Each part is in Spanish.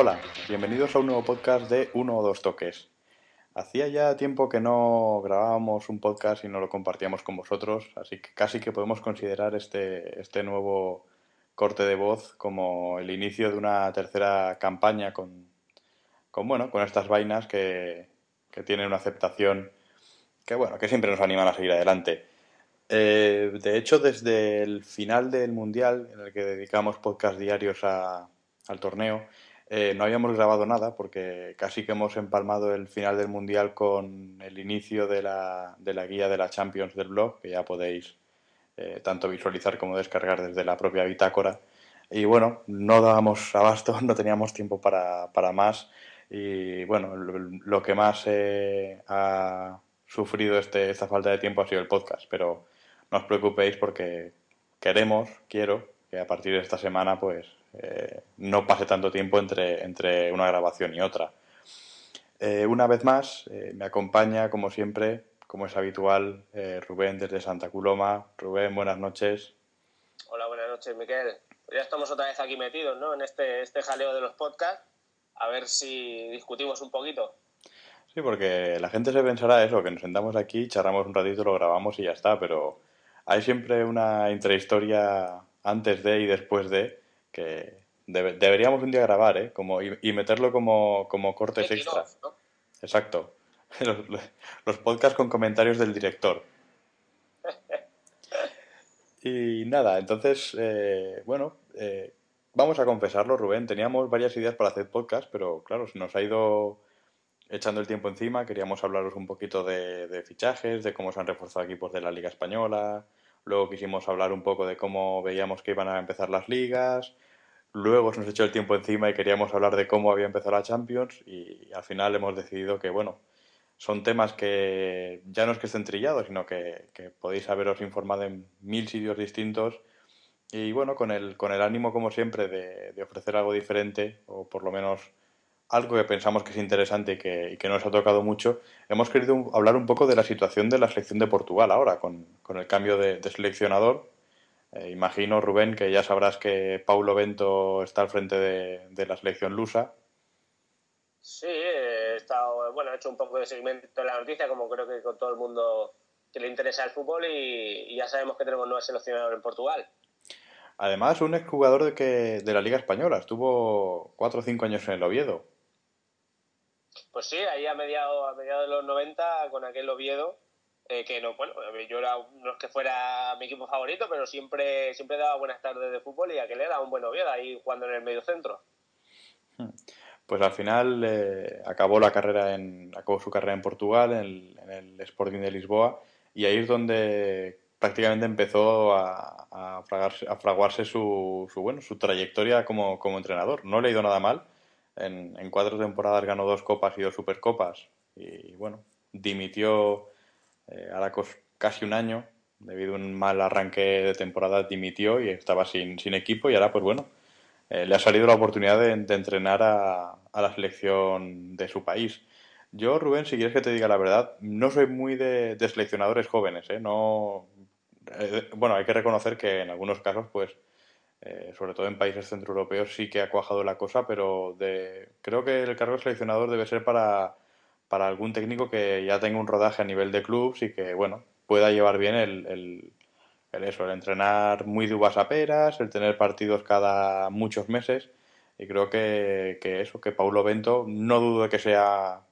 Hola, bienvenidos a un nuevo podcast de Uno o Dos Toques. Hacía ya tiempo que no grabábamos un podcast y no lo compartíamos con vosotros, así que casi que podemos considerar este, este nuevo corte de voz como el inicio de una tercera campaña con, con bueno, con estas vainas que, que tienen una aceptación que bueno, que siempre nos animan a seguir adelante. Eh, de hecho, desde el final del Mundial, en el que dedicamos podcast diarios a, al torneo, eh, no habíamos grabado nada porque casi que hemos empalmado el final del Mundial con el inicio de la, de la guía de la Champions del blog, que ya podéis eh, tanto visualizar como descargar desde la propia bitácora. Y bueno, no dábamos abasto, no teníamos tiempo para, para más. Y bueno, lo, que más ha sufrido este, esta falta de tiempo ha sido el podcast, pero no os preocupéis porque queremos, quiero, que a partir de esta semana pues eh, no pase tanto tiempo entre, entre una grabación y otra. Eh, una vez más, eh, me acompaña, como siempre, como es habitual, Rubén desde Santa Coloma. Rubén, buenas noches. Hola, buenas noches, Miquel. Ya estamos otra vez aquí metidos, ¿no? En este, este jaleo de los podcasts. A ver si discutimos un poquito. Sí, porque la gente se pensará eso, que nos sentamos aquí, charramos un ratito, lo grabamos y ya está, pero hay siempre una intrahistoria antes de y después de que debe- deberíamos un día grabar, ¿eh? Como, y, y meterlo como, como cortes extra. Exacto. Los, podcasts con comentarios del director. Y nada, entonces, eh, bueno, eh, vamos a confesarlo, Rubén. Teníamos varias ideas para hacer podcast, pero claro, se nos ha ido echando el tiempo encima. Queríamos hablaros un poquito de, de fichajes, de cómo se han reforzado equipos de la Liga Española. Luego quisimos hablar un poco de cómo veíamos que iban a empezar las ligas. Luego se nos echó el tiempo encima y queríamos hablar de cómo había empezado la Champions. Y al final hemos decidido que, bueno, son temas que ya no es que estén trillados, sino que, que podéis haberos informado en mil sitios distintos. Y bueno, con el, con el ánimo, como siempre, de, de ofrecer algo diferente, o por lo menos algo que pensamos que es interesante y que, y que nos ha tocado mucho, hemos querido hablar un poco de la situación de la selección de Portugal ahora, con, con el cambio de, de seleccionador. Eh, imagino, Rubén, que ya sabrás que Paulo Bento está al frente de, de la selección lusa. Sí, he estado, bueno, he hecho un poco de seguimiento de la noticia, como creo que con todo el mundo que le interesa el fútbol y, y ya sabemos que tenemos nuevo seleccionador en Portugal. Además, un exjugador de, que, de la Liga Española, estuvo cuatro o cinco años en el Oviedo. Pues sí, ahí a mediados a mediados de los 90 con aquel Oviedo, eh, que no, bueno, yo era, no es que fuera mi equipo favorito, pero siempre, siempre daba buenas tardes de fútbol y aquel era un buen Oviedo ahí jugando en el medio centro. Pues al final eh, acabó la carrera en, acabó su carrera en Portugal, en el, Sporting de Lisboa, y ahí es donde prácticamente empezó a, a, a fraguarse su, su, bueno, su trayectoria como, como entrenador. No le ha ido nada mal. En, cuatro temporadas ganó dos copas y dos supercopas. Y bueno, dimitió eh, ahora casi un año, debido a un mal arranque de temporada, dimitió y estaba sin, sin equipo. Y ahora, pues bueno, eh, le ha salido la oportunidad de, entrenar a, a la selección de su país. Yo, Rubén, si quieres que te diga la verdad, no soy muy de, de seleccionadores jóvenes, ¿eh? No, eh, bueno, hay que reconocer que en algunos casos, pues, eh, sobre todo en países centroeuropeos, sí que ha cuajado la cosa, pero de, creo que el cargo de seleccionador debe ser para, para algún técnico que ya tenga un rodaje a nivel de clubs y que, bueno, pueda llevar bien el, el, el eso, el entrenar muy de uvas a peras, el tener partidos cada muchos meses. Y creo que, que eso, que Paulo Bento, no dudo de que sea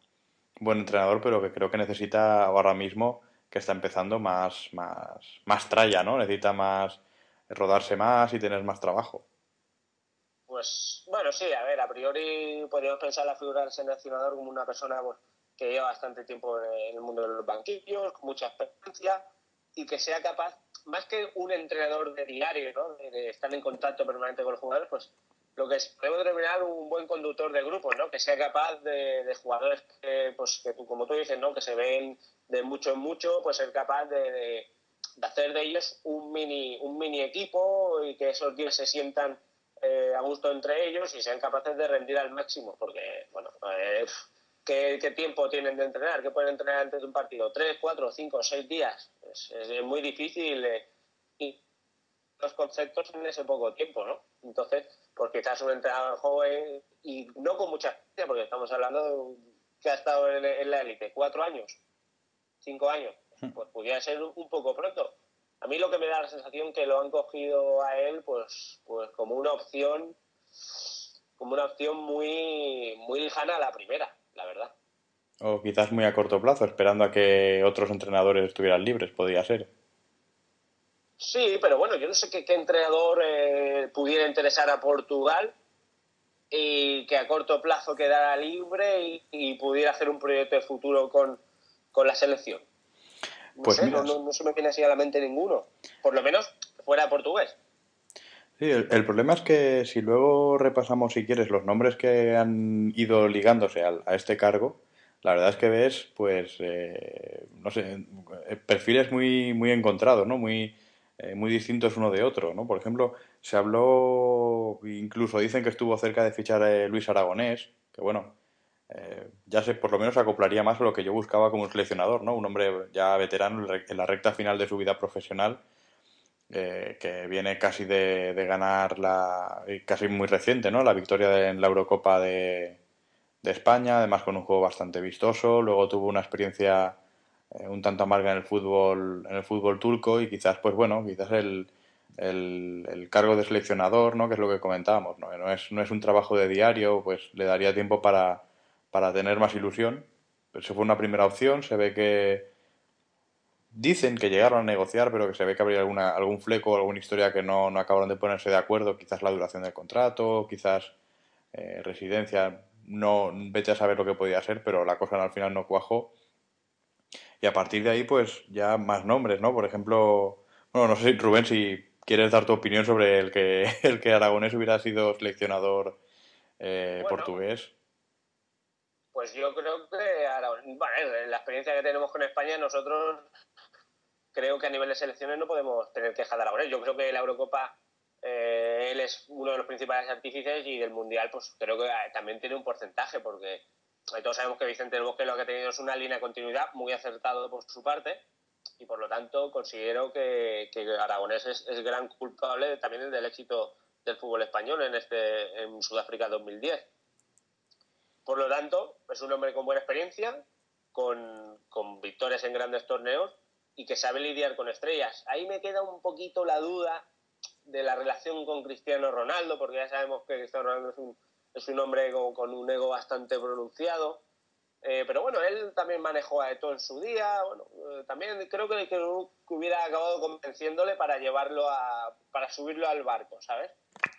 buen entrenador, pero que creo que necesita ahora mismo, que está empezando, más, más, más tralla, ¿no? Necesita más rodarse más y tener más trabajo. Pues bueno, sí, a ver, a priori podríamos pensar la figura del seleccionador como una persona pues, que lleva bastante tiempo en el mundo de los banquillos, con mucha experiencia y que sea capaz, más que un entrenador de diario, ¿no? de, estar en contacto permanente con los jugadores, pues lo que podemos determinar un buen conductor de grupos, ¿no? que sea capaz de, jugadores que, pues, que tú, como tú dices, ¿no? que se ven de mucho en mucho, pues ser capaz de, de hacer de ellos un mini, un mini equipo y que esos días se sientan eh, a gusto entre ellos y sean capaces de rendir al máximo, porque, bueno, eh, ¿qué, ¿qué, tiempo tienen de entrenar? ¿Qué pueden entrenar antes de un partido? ¿Tres, cuatro, cinco, seis días? Es, es muy difícil eh, y los conceptos en ese poco tiempo, ¿no? Entonces, pues quizás un entrenador joven y no con mucha experiencia, porque estamos hablando de que ha estado en, la élite cuatro años, cinco años. Pues pudiera ser un poco pronto. A mí lo que me da la sensación que lo han cogido a él, pues, pues como una opción, como una opción muy, muy lejana a la primera, la verdad. O quizás muy a corto plazo, esperando a que otros entrenadores estuvieran libres, podría ser. Sí, pero bueno, yo no sé qué, entrenador eh, pudiera interesar a Portugal y que a corto plazo quedara libre y, pudiera hacer un proyecto de futuro con, la selección. No, pues sé, no, se me viene así a la mente ninguno. Por lo menos fuera portugués. Sí, el, problema es que si luego repasamos, si quieres, los nombres que han ido ligándose a, este cargo, la verdad es que ves, pues, eh, no sé, perfiles muy, muy encontrados, ¿no? Muy, eh, muy distintos uno de otro, ¿no? Por ejemplo, se habló, incluso dicen que estuvo cerca de fichar a Luis Aragonés, que bueno, eh, ya sé, por lo menos acoplaría más a lo que yo buscaba como seleccionador, ¿no? Un hombre ya veterano en la recta final de su vida profesional, eh, que viene casi de, ganar la, casi muy reciente, ¿no? La victoria en la Eurocopa de, de España, además con un juego bastante vistoso, luego tuvo una experiencia eh, un tanto amarga en el fútbol en el fútbol turco y quizás pues bueno quizás el, el, cargo de seleccionador no que es lo que comentábamos ¿no? no es no es un trabajo de diario pues le daría tiempo para, para tener más ilusión. Eso fue una primera opción. Se ve que dicen que llegaron a negociar pero que se ve que habría alguna algún fleco alguna historia que no, no acabaron de ponerse de acuerdo. Quizás la duración del contrato quizás eh, residencia. No vete a saber lo que podía ser pero la cosa al final no cuajó. Y a partir de ahí, pues ya más nombres, ¿no? Por ejemplo, bueno, no sé, Rubén, si quieres dar tu opinión sobre el que, el que Aragonés hubiera sido seleccionador eh, portugués. Pues yo creo que Aragonés, bueno, la experiencia que tenemos con España, nosotros creo que a nivel de selecciones no podemos tener queja de Aragonés. Yo creo que la Eurocopa eh, él es uno de los principales artífices y del Mundial pues creo que también tiene un porcentaje porque todos sabemos que Vicente del Bosque lo que ha tenido es una línea de continuidad muy acertado por su parte y por lo tanto considero que, Aragonés es, gran culpable también del éxito del fútbol español en este en Sudáfrica 2010. Por lo tanto, es un hombre con buena experiencia, con, con victorias en grandes torneos y que sabe lidiar con estrellas. Ahí me queda un poquito la duda de la relación con Cristiano Ronaldo, porque ya sabemos que Cristiano Ronaldo es un es un hombre con, un ego bastante pronunciado. Eh, pero bueno, él también manejó a Eto en su día. Bueno, eh, también creo que, que, hubiera acabado convenciéndole para llevarlo a. para subirlo al barco, ¿sabes?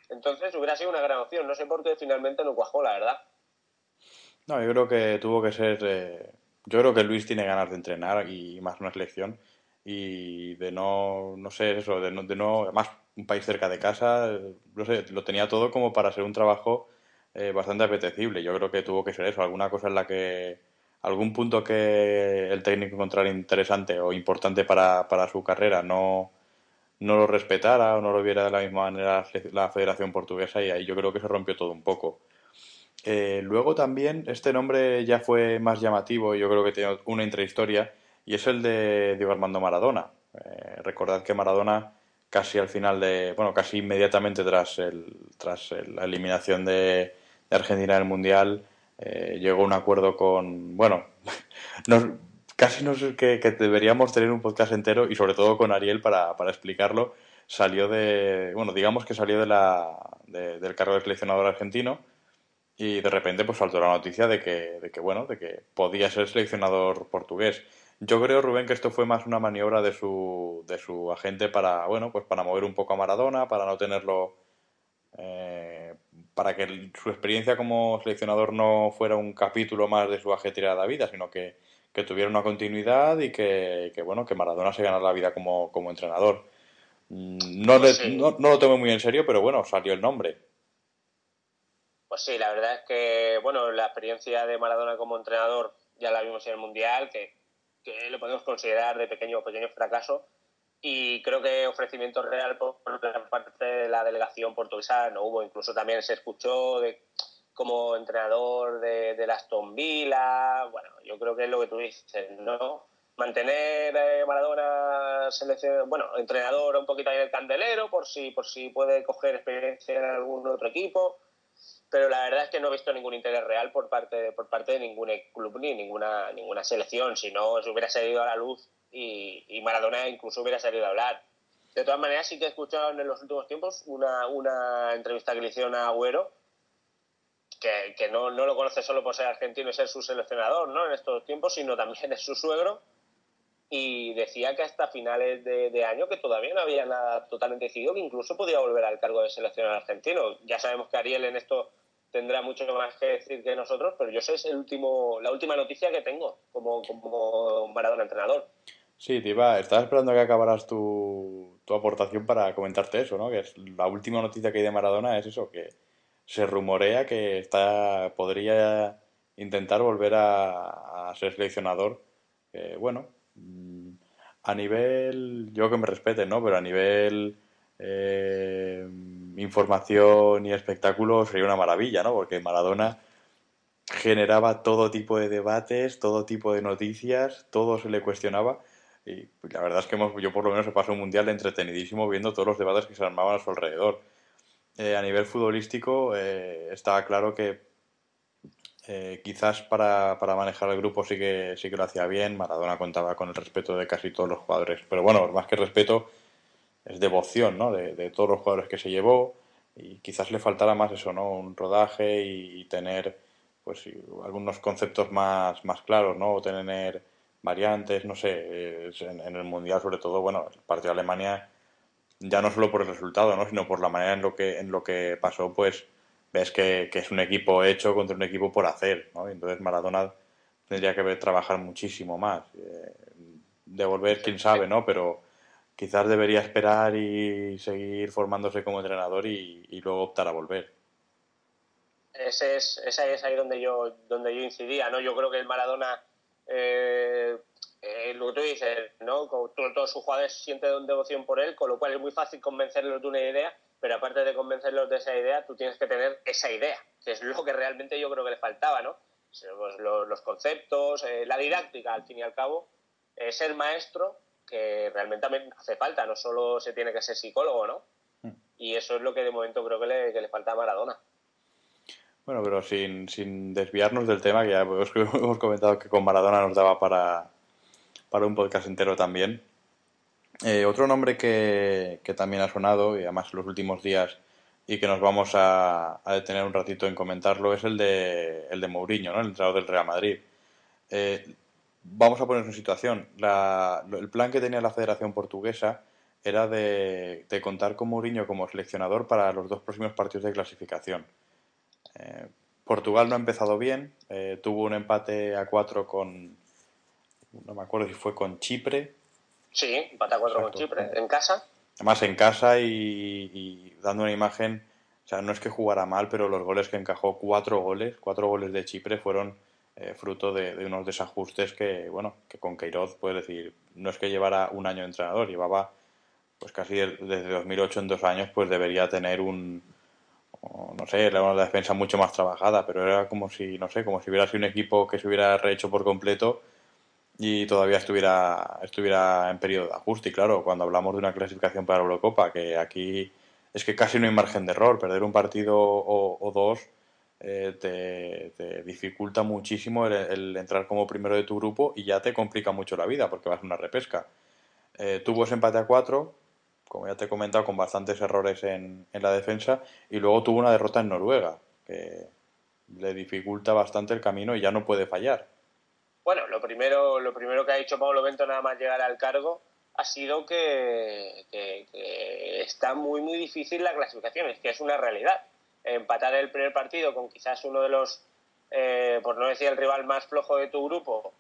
Entonces hubiera sido una gran opción. No sé por qué finalmente no cuajó, la verdad. No, yo creo que tuvo que ser. Eh, yo creo que Luis tiene ganas de entrenar y más una selección. Y de no. No sé, eso, de no. De no además, un país cerca de casa. No sé, lo tenía todo como para ser un trabajo eh, bastante apetecible. Yo creo que tuvo que ser eso, alguna cosa en la que algún punto que el técnico encontrara interesante o importante para, para su carrera no, no lo respetara o no lo viera de la misma manera la Federación Portuguesa y ahí yo creo que se rompió todo un poco. Eh, luego también este nombre ya fue más llamativo yo creo que tiene una intrahistoria y es el de Diego Armando Maradona. Eh, recordad que Maradona casi al final de, bueno, casi inmediatamente tras, el, tras la eliminación de, de Argentina en el Mundial, eh, llegó a un acuerdo con, bueno, casi no sé que, deberíamos tener un podcast entero y sobre todo con Ariel para, para explicarlo. Salió de, bueno, digamos que salió de la, del cargo de seleccionador argentino y de repente pues saltó la noticia de que, de que, bueno, de que podía ser seleccionador portugués. Yo creo, Rubén, que esto fue más una maniobra de su, de su agente para, bueno, pues para mover un poco a Maradona, para no tenerlo eh, para que su experiencia como seleccionador no fuera un capítulo más de su ajetreada vida, sino que, tuviera una continuidad y que, bueno, que Maradona se ganara la vida como, entrenador. Mm, no, pues no, lo tengo muy en serio, pero bueno, salió el nombre. Pues sí, la verdad es que, bueno, la experiencia de Maradona como entrenador ya la vimos en el Mundial, que, que lo podemos considerar de pequeño pequeño fracaso, y creo que ofrecimiento real por, parte de la delegación portuguesa no hubo. Incluso también se escuchó de, como entrenador de, Aston Villa. Bueno, yo creo que es lo que tú dices, ¿no? Mantener a Maradona bueno, entrenador un poquito ahí del candelero por si, por si puede coger experiencia en algún otro equipo, pero la verdad es que no he visto ningún interés real por parte, por parte de ningún club ni ninguna, ninguna selección, si no se hubiera salido a la luz y, y Maradona incluso hubiera salido a hablar. De todas maneras, sí que he escuchado en los últimos tiempos una, una entrevista que le hicieron a Agüero, que, que no, no, lo conoce solo por ser argentino y ser su seleccionador ¿no? en estos tiempos, sino también es su suegro. Y decía que hasta finales de, año que todavía no había nada totalmente decidido, que incluso podía volver al cargo de seleccionador argentino. Ya sabemos que Ariel en esto tendrá mucho más que decir que nosotros, pero yo sé es el último, la última noticia que tengo como, como Maradona entrenador. Sí, te estaba esperando que acabaras tu, tu aportación para comentarte eso, ¿no? Que es la última noticia que hay de Maradona es eso, que se rumorea que está podría intentar volver a, a ser seleccionador. Bueno, a nivel, yo que me respete, ¿no? Pero a nivel eh, información y espectáculo sería una maravilla, ¿no? Porque Maradona generaba todo tipo de debates, todo tipo de noticias, todo se le cuestionaba y la verdad es que hemos, yo por lo menos he pasado un mundial entretenidísimo viendo todos los debates que se armaban a su alrededor. Eh, a nivel futbolístico eh, estaba claro que eh, quizás para, para, manejar el grupo sí que, sí que lo hacía bien. Maradona contaba con el respeto de casi todos los jugadores. Pero bueno, más que respeto es devoción ¿no? de, de todos los jugadores que se llevó y quizás le faltara más eso, ¿no? Un rodaje y, tener pues algunos conceptos más, más claros, ¿no? O tener variantes, no sé, en, en, el Mundial sobre todo, bueno, el partido de Alemania, ya no solo por el resultado, ¿no? sino por la manera en lo que, en lo que pasó, pues ves que, que es un equipo hecho contra un equipo por hacer, ¿no? entonces Maradona tendría que trabajar muchísimo más. Eh, devolver, quién sabe, ¿no? Pero quizás debería esperar y seguir formándose como entrenador y, y luego optar a volver. Ese es, esa es ahí donde yo, donde yo incidía, ¿no? Yo creo que el Maradona eh, eh, lo que tú dices, ¿no? Todos sus jugadores sienten devoción por él, con lo cual es muy fácil convencerlos de una idea, pero aparte de convencerlos de esa idea, tú tienes que tener esa idea, que es lo que realmente yo creo que le faltaba, ¿no? Pues los, los, conceptos, eh, la didáctica, al fin y al cabo, eh, ser maestro, que realmente también hace falta, no solo se tiene que ser psicólogo, ¿no? Mm. Y eso es lo que de momento creo que le, que le falta a Maradona. Bueno, pero sin, sin desviarnos del tema, que ya hemos, hemos comentado que con Maradona nos daba para, para un podcast entero también. Eh, otro nombre que, que, también ha sonado, y además en los últimos días, y que nos vamos a, detener un ratito en comentarlo, es el de, el de Mourinho, ¿no? el entrenador del Real Madrid. Eh, vamos a ponernos en situación. El plan que tenía la Federación Portuguesa era de, contar con Mourinho como seleccionador para los dos próximos partidos de clasificación. Eh, Portugal no ha empezado bien, tuvo un empate a cuatro con, no me acuerdo si fue con Chipre. Sí, empate a cuatro con Chipre, en casa. Además en casa y, y, dando una imagen, o sea, no es que jugara mal, pero los goles que encajó, cuatro goles, cuatro goles de Chipre fueron eh, fruto de, de, unos desajustes que, bueno, que con Queiroz, puedes decir, no es que llevara un año de entrenador, llevaba pues casi desde 2008 en dos años, pues debería tener un, no sé, era una defensa mucho más trabajada, pero era como si, no sé, como si hubiera sido un equipo que se hubiera rehecho por completo y todavía estuviera, estuviera en periodo de ajuste. Y claro, cuando hablamos de una clasificación para la Eurocopa, que aquí es que casi no hay margen de error, perder un partido o, dos eh, te, dificulta muchísimo el, el, entrar como primero de tu grupo y ya te complica mucho la vida porque vas a una repesca. Eh, tuvo ese empate a cuatro, como ya te he comentado, con bastantes errores en, en, la defensa y luego tuvo una derrota en Noruega, que le dificulta bastante el camino y ya no puede fallar. Bueno, lo primero, lo primero que ha dicho Pablo Bento nada más llegar al cargo ha sido que, que, está muy, muy difícil la clasificación, es que es una realidad. Empatar el primer partido con quizás uno de los, eh, por no decir el rival más flojo de tu grupo,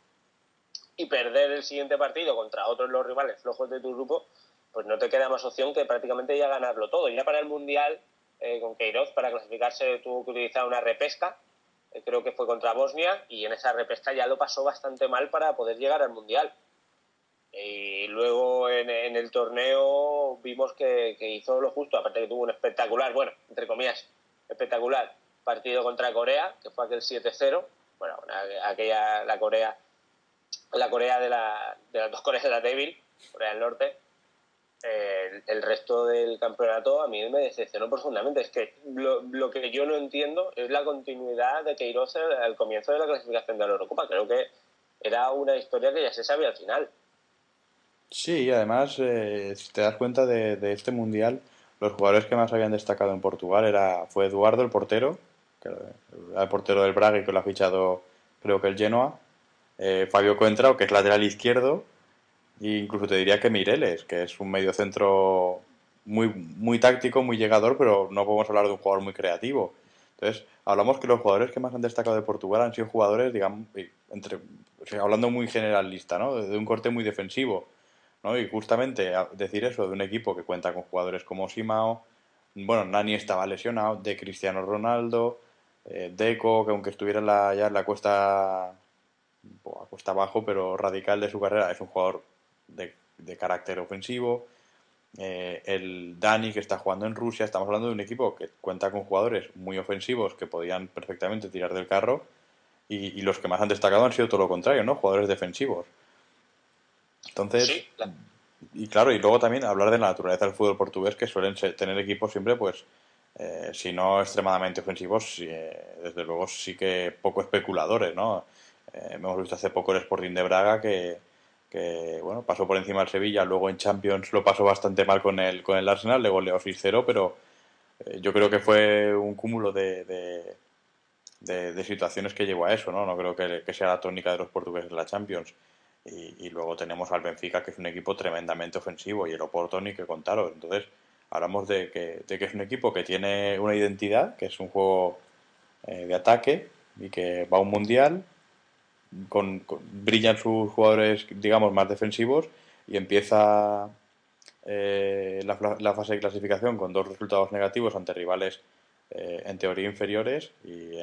y perder el siguiente partido contra otros los rivales flojos de tu grupo, pues no te queda más opción que prácticamente ya ganarlo todo. Ya para el Mundial, eh, con Queiroz, para clasificarse tuvo que utilizar una repesca, creo que fue contra Bosnia, y en esa repesca ya lo pasó bastante mal para poder llegar al Mundial. Y luego en, el torneo vimos que, que, hizo lo justo, aparte que tuvo un espectacular, bueno, entre comillas, espectacular partido contra Corea, que fue aquel 7-0, bueno, aquella, la Corea, la Corea de, la, de las dos Coreas de la débil, Corea del Norte, el, resto del campeonato a mí me decepcionó profundamente. Es que lo, que yo no entiendo es la continuidad de Queiroz al comienzo de la clasificación de la Eurocopa. Creo que era una historia que ya se sabía al final. Sí, y además, eh, si te das cuenta de, este mundial, los jugadores que más habían destacado en Portugal era fue Eduardo, el portero, que era el portero del Braga que lo ha fichado, creo que el Genoa, eh, Fabio Coentrao, que es lateral izquierdo, e incluso te diría que Mireles, que es un medio centro muy, muy táctico, muy llegador, pero no podemos hablar de un jugador muy creativo. Entonces, hablamos que los jugadores que más han destacado de Portugal han sido jugadores, digamos, entre, hablando muy generalista, ¿no? De un corte muy defensivo. ¿no? Y justamente decir eso de un equipo que cuenta con jugadores como Simao, bueno, Nani estaba lesionado, de Cristiano Ronaldo, eh, Deco, que aunque estuviera la, ya en la cuesta, a cuesta abajo, pero radical de su carrera, es un jugador de, carácter ofensivo. Eh, el Dani que está jugando en Rusia, estamos hablando de un equipo que cuenta con jugadores muy ofensivos que podían perfectamente tirar del carro y, los que más han destacado han sido todo lo contrario, ¿no? Jugadores defensivos. Entonces, y claro, y luego también hablar de la naturaleza del fútbol portugués, que suelen tener equipos siempre, pues, eh, si no extremadamente ofensivos, eh, desde luego sí que poco especuladores, ¿no? hemos visto hace poco el Sporting de Braga que, que bueno, pasó por encima del Sevilla, luego en Champions lo pasó bastante mal con el, con el Arsenal, le goleó 6-0, pero eh, yo creo que fue un cúmulo de, de, situaciones que llevó a eso, ¿no? No creo que, sea la tónica de los portugueses la Champions. Y, luego tenemos al Benfica, que es un equipo tremendamente ofensivo, y el Oporto ni que contaros. Entonces, hablamos de que, de que es un equipo que tiene una identidad, que es un juego eh, de ataque y que va a un mundial con, brillan sus jugadores, digamos, más defensivos y empieza eh, la, fase de clasificación con dos resultados negativos ante rivales eh, en teoría inferiores y,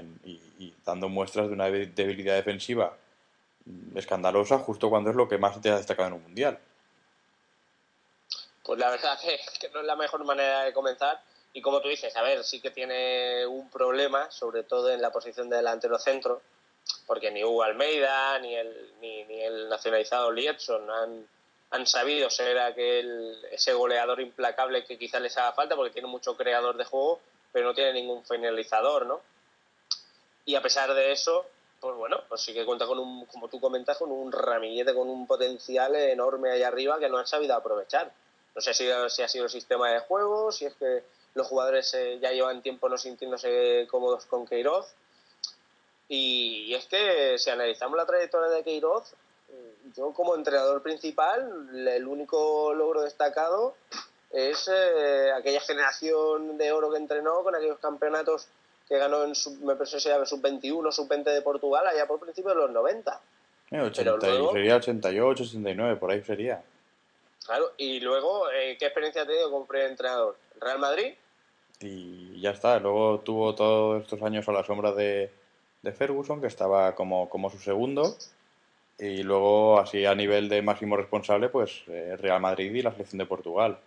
dando muestras de una debilidad defensiva escandalosa justo cuando es lo que más te ha destacado en un mundial. Pues la verdad que, que no es la mejor manera de comenzar. Y como tú dices, a ver, sí que tiene un problema, sobre todo en la posición de delantero centro, porque ni Hugo Almeida ni el, ni, el nacionalizado Lietson han, han sabido ser aquel, ese goleador implacable que quizás les haga falta porque tiene mucho creador de juego, pero no tiene ningún finalizador, ¿no? Y a pesar de eso, pues bueno, pues sí que cuenta con un, como tú comentas, con un ramillete, con un potencial enorme ahí arriba que no han sabido aprovechar. No sé si, si ha sido el sistema de juego, si es que los jugadores eh, ya llevan tiempo no sintiéndose cómodos con Queiroz, y, es que si analizamos la trayectoria de Queiroz, yo como entrenador principal, el único logro destacado es eh, aquella generación de oro que entrenó con aquellos campeonatos que ganó en sub, me parece sub-21, sub-20 de Portugal allá por principio de los 90. Eh, sería 88, 89, por ahí sería. Claro, y luego, eh, ¿qué experiencia ha tenido como primer entrenador? ¿Real Madrid? Y ya está, luego tuvo todos estos años a la sombra de, de Ferguson, que estaba como, como su segundo. Y luego, así a nivel de máximo responsable, pues eh, Real Madrid y la selección de Portugal.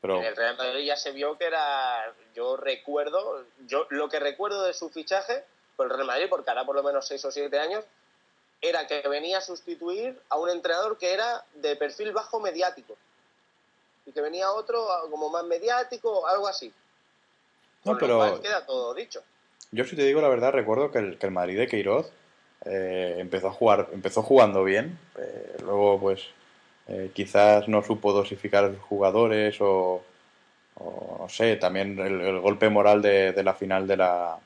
Pero... En el Real Madrid ya se vio que era, yo recuerdo, yo lo que recuerdo de su fichaje por el Real Madrid, porque ahora por lo menos 6 o 7 años, era que venía a sustituir a un entrenador que era de perfil bajo mediático. Y que venía otro como más mediático, algo así. no, pero... queda todo dicho. Yo si te digo la verdad, recuerdo que el, que el Madrid de Queiroz eh, empezó a jugar, empezó jugando bien, eh, luego pues eh, quizás no supo dosificar a jugadores o, no sé, también el, golpe moral de, la final de la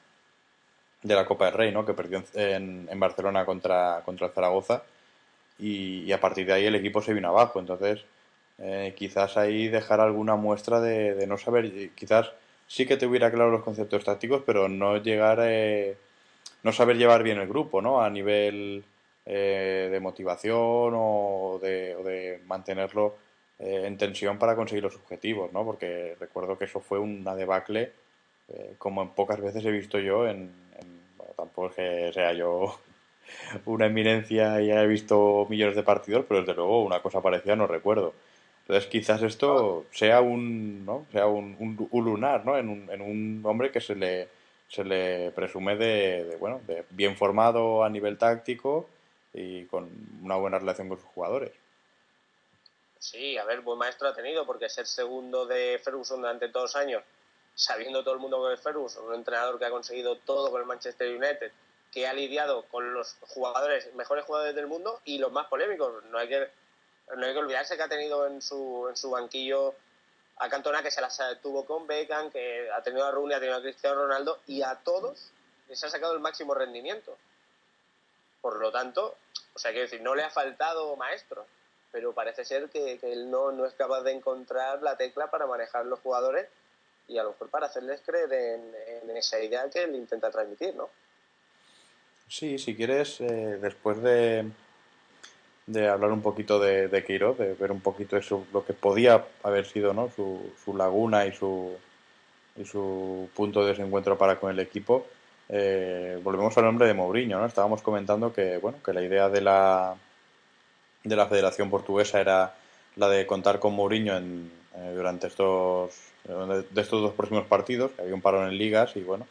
de la Copa del Rey, ¿no? Que perdió en, en Barcelona contra, contra Zaragoza y, a partir de ahí el equipo se vino abajo, entonces quizás ahí dejar alguna muestra de, de no saber, quizás sí que te hubiera claro los conceptos tácticos, pero no llegar, eh, no saber llevar bien el grupo, ¿no? A nivel eh, de motivación o de, mantenerlo eh, en tensión para conseguir los objetivos, ¿no? Porque recuerdo que eso fue una debacle como en pocas veces he visto yo en, bueno, tampoco es que sea yo una eminencia y haya visto millones de partidos, pero desde luego una cosa parecida no recuerdo. Entonces quizás esto sea un, ¿no? sea un, un, lunar ¿no? en, un, en un hombre que se le, se le presume de, bueno, de bien formado a nivel táctico y con una buena relación con sus jugadores. Sí, a ver, buen maestro ha tenido, porque ser segundo de Ferguson durante dos años, sabiendo todo el mundo que es Ferguson, un entrenador que ha conseguido todo con el Manchester United, que ha lidiado con los jugadores, mejores jugadores del mundo y los más polémicos. No hay que, no hay que olvidarse que ha tenido en su, en su banquillo a Cantona, que se las tuvo con Beckham, que ha tenido a Rooney, ha tenido a Cristiano Ronaldo, y a todos les ha sacado el máximo rendimiento. Por lo tanto, o sea, quiero decir, no le ha faltado maestro, pero parece ser que, él no, no, es capaz de encontrar la tecla para manejar los jugadores y a lo mejor para hacerles creer en, esa idea que él intenta transmitir, ¿no? Sí, si quieres, eh, después de, de hablar un poquito de, de de ver un poquito eso, lo que podía haber sido ¿no? su, su laguna y su, y su punto de desencuentro para con el equipo, eh, volvemos al nombre de Mourinho, ¿no? Estábamos comentando que, bueno, que la idea de la, de la Federación Portuguesa era la de contar con Mourinho en, eh, durante estos, de estos dos próximos partidos, que había un parón en ligas y bueno.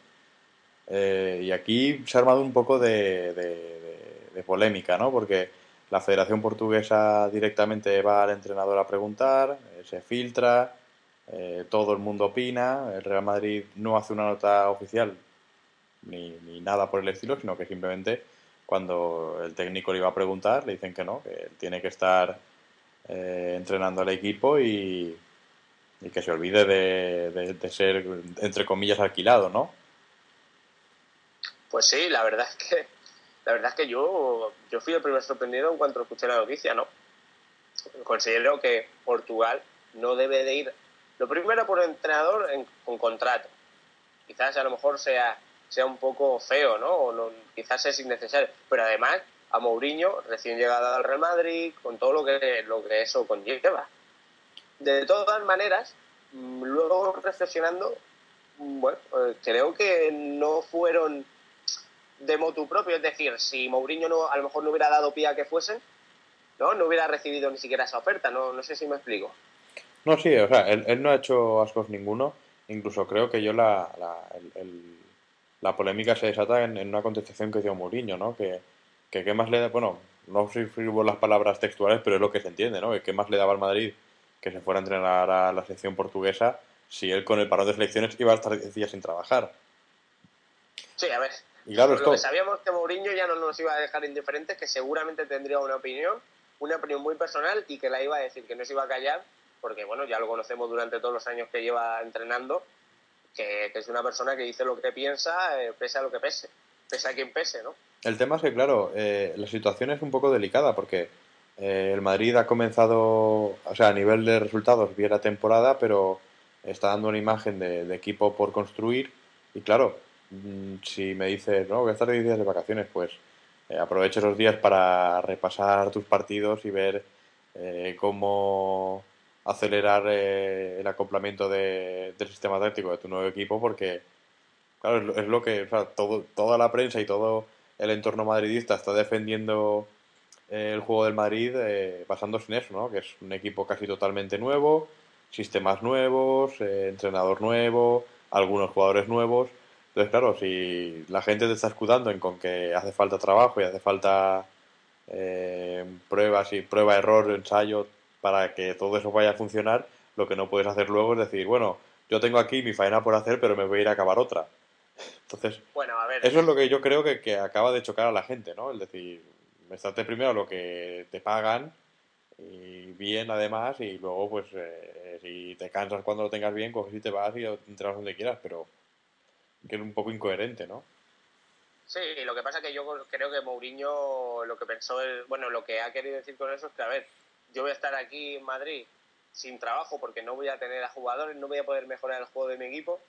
Eh, y aquí se ha armado un poco de, de, polémica, ¿no? Porque la Federación Portuguesa directamente va al entrenador a preguntar, se filtra, todo el mundo opina, el Real Madrid no hace una nota oficial ni, ni nada por el estilo, sino que simplemente cuando el técnico le iba a preguntar, le dicen que no, que tiene que estar eh, entrenando al equipo y, y, que se olvide de, de, ser, entre comillas, alquilado, ¿no? Pues sí, la verdad es que la verdad es que yo, yo fui el primer sorprendido en cuanto escuché la noticia, ¿no? Considero que Portugal no debe de ir, lo primero por entrenador en, con contrato. Quizás a lo mejor sea sea un poco feo, ¿no? O quizás es innecesario. Pero además, a Mourinho, recién llegado al Real Madrid, con todo lo que, lo que eso conlleva. De todas maneras, mm, luego reflexionando, mm, bueno, eh, creo que no fueron de motu propio, es decir, si Mourinho no, a lo mejor no hubiera dado pie a que fuesen, ¿no? No hubiera recibido ni siquiera esa oferta, no, no sé si me explico. No, sí, o sea, él, no ha hecho ascos ninguno, incluso creo que yo la, el la polémica se desata en, una contestación que dio Mourinho, ¿no? Que, que qué más le da, bueno, no escribo las palabras textuales, pero es lo que se entiende, ¿no? Que qué más le daba al Madrid que se fuera a entrenar a la selección portuguesa si él con el parón de selecciones iba a estar días sin trabajar. Sí, a ver. Y claro, lo que sabíamos que Mourinho ya no nos iba a dejar indiferentes, que seguramente tendría una opinión, una opinión muy personal y que la iba a decir, que no se iba a callar, porque bueno, ya lo conocemos durante todos los años que lleva entrenando que, es una persona que dice lo que piensa, eh, pese a lo que pese, pese a quien pese, ¿no? El tema es que, claro, eh, la situación es un poco delicada porque eh, el Madrid ha comenzado, o sea, a nivel de resultados, bien la temporada, pero está dando una imagen de, equipo por construir y, claro, si me dices, no, voy a estar 10 días de vacaciones, pues aprovecha esos días para repasar tus partidos y ver cómo acelerar eh, el acoplamiento de, del sistema táctico de tu nuevo equipo porque, claro, es lo, que, o sea, todo, toda la prensa y todo el entorno madridista está defendiendo eh, el juego del Madrid eh, basándose en eso, ¿no? Que es un equipo casi totalmente nuevo, sistemas nuevos, entrenador nuevo, algunos jugadores nuevos. Entonces, claro, si la gente te está escudando en con que hace falta trabajo y hace falta pruebas y prueba, error, ensayo, para que todo eso vaya a funcionar, lo que no puedes hacer luego es decir, bueno, yo tengo aquí mi faena por hacer, pero me voy a ir a acabar otra. Entonces, bueno, a ver. eso es lo que yo creo que, que acaba de chocar a la gente, ¿no? Es decir, estate primero lo que te pagan y bien además y luego pues eh, si te cansas cuando lo tengas bien, coges y te vas y entras donde quieras, pero que es un poco incoherente, ¿no? Sí, lo que pasa es que yo creo que Mourinho lo que pensó, bueno, lo que ha querido decir con eso es que, a ver, yo voy a estar aquí en Madrid sin trabajo porque no voy a tener a jugadores, no voy a poder mejorar el juego de mi equipo,